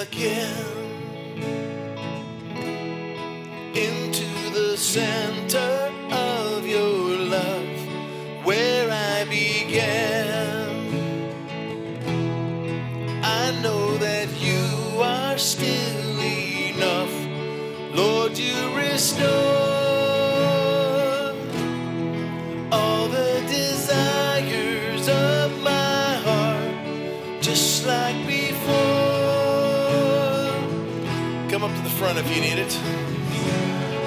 Again into the center of your love where I began. Front if you need it.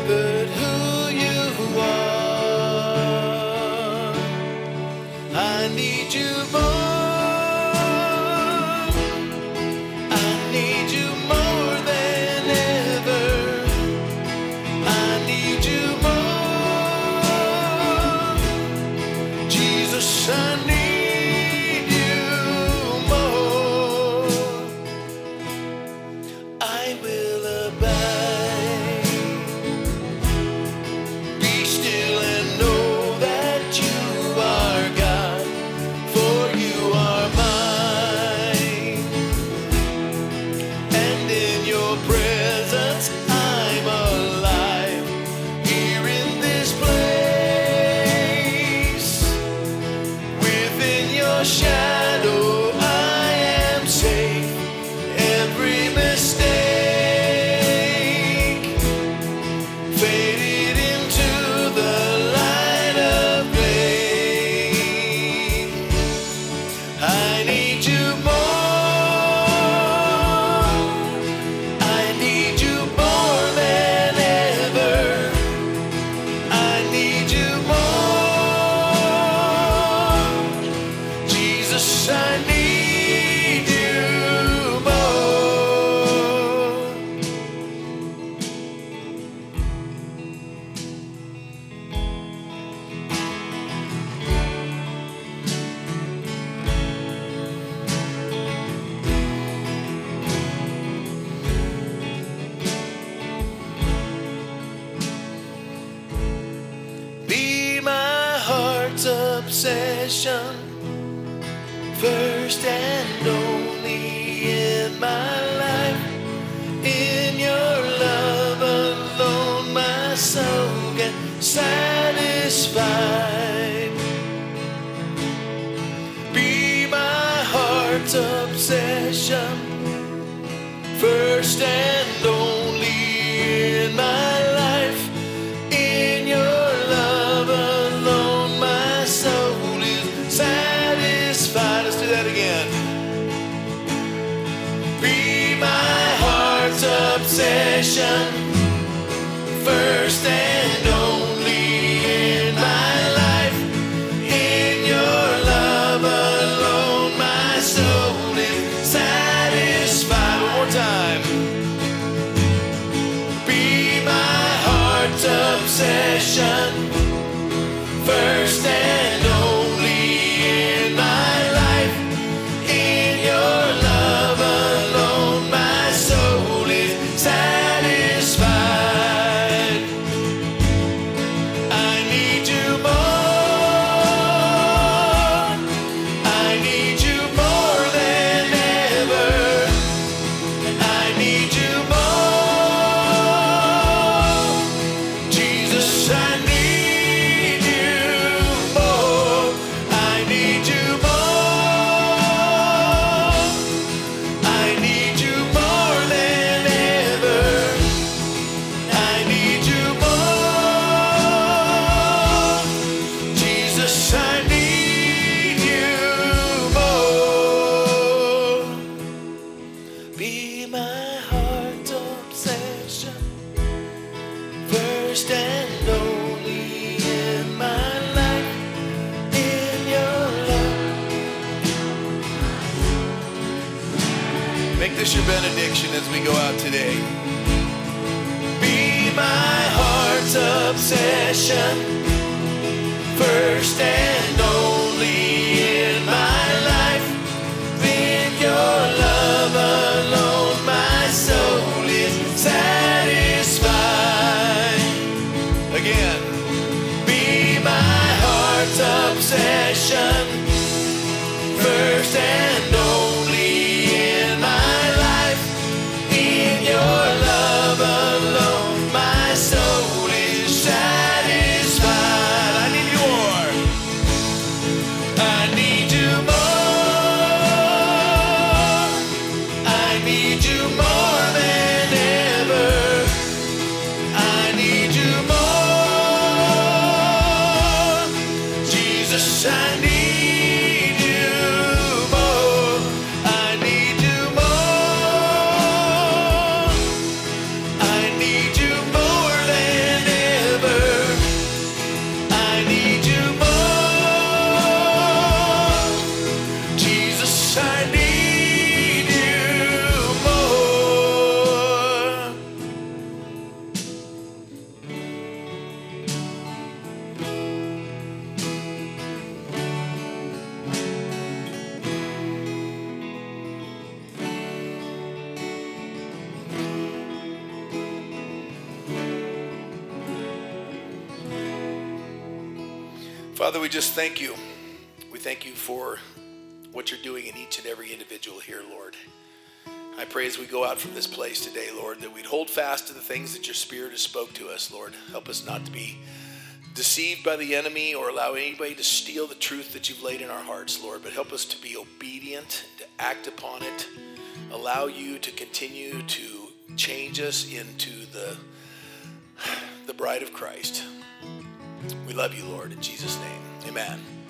But who you are, I need you more. I need you more than ever. I need you more. Jesus, I need you more. I will abide. Heart's obsession, first and only in my life. In your love alone, my soul get satisfied. Be my heart's obsession, first and only Be my heart's obsession, first and only in my life. In your love alone, my soul is satisfied. One more time. Be my heart's obsession, first and only in my life. In your love. Make this your benediction as we go out today. Be my heart's obsession, first and only I need you more. Father, we just thank you. We thank you for what you're doing in each and every individual here, Lord. I pray as we go out from this place today, Lord, that we'd hold fast to the things that your Spirit has spoke to us, Lord. Help us not to be deceived by the enemy or allow anybody to steal the truth that you've laid in our hearts, Lord, but help us to be obedient, to act upon it, allow you to continue to change us into the, the bride of Christ. We love you, Lord, in Jesus' name. Amen.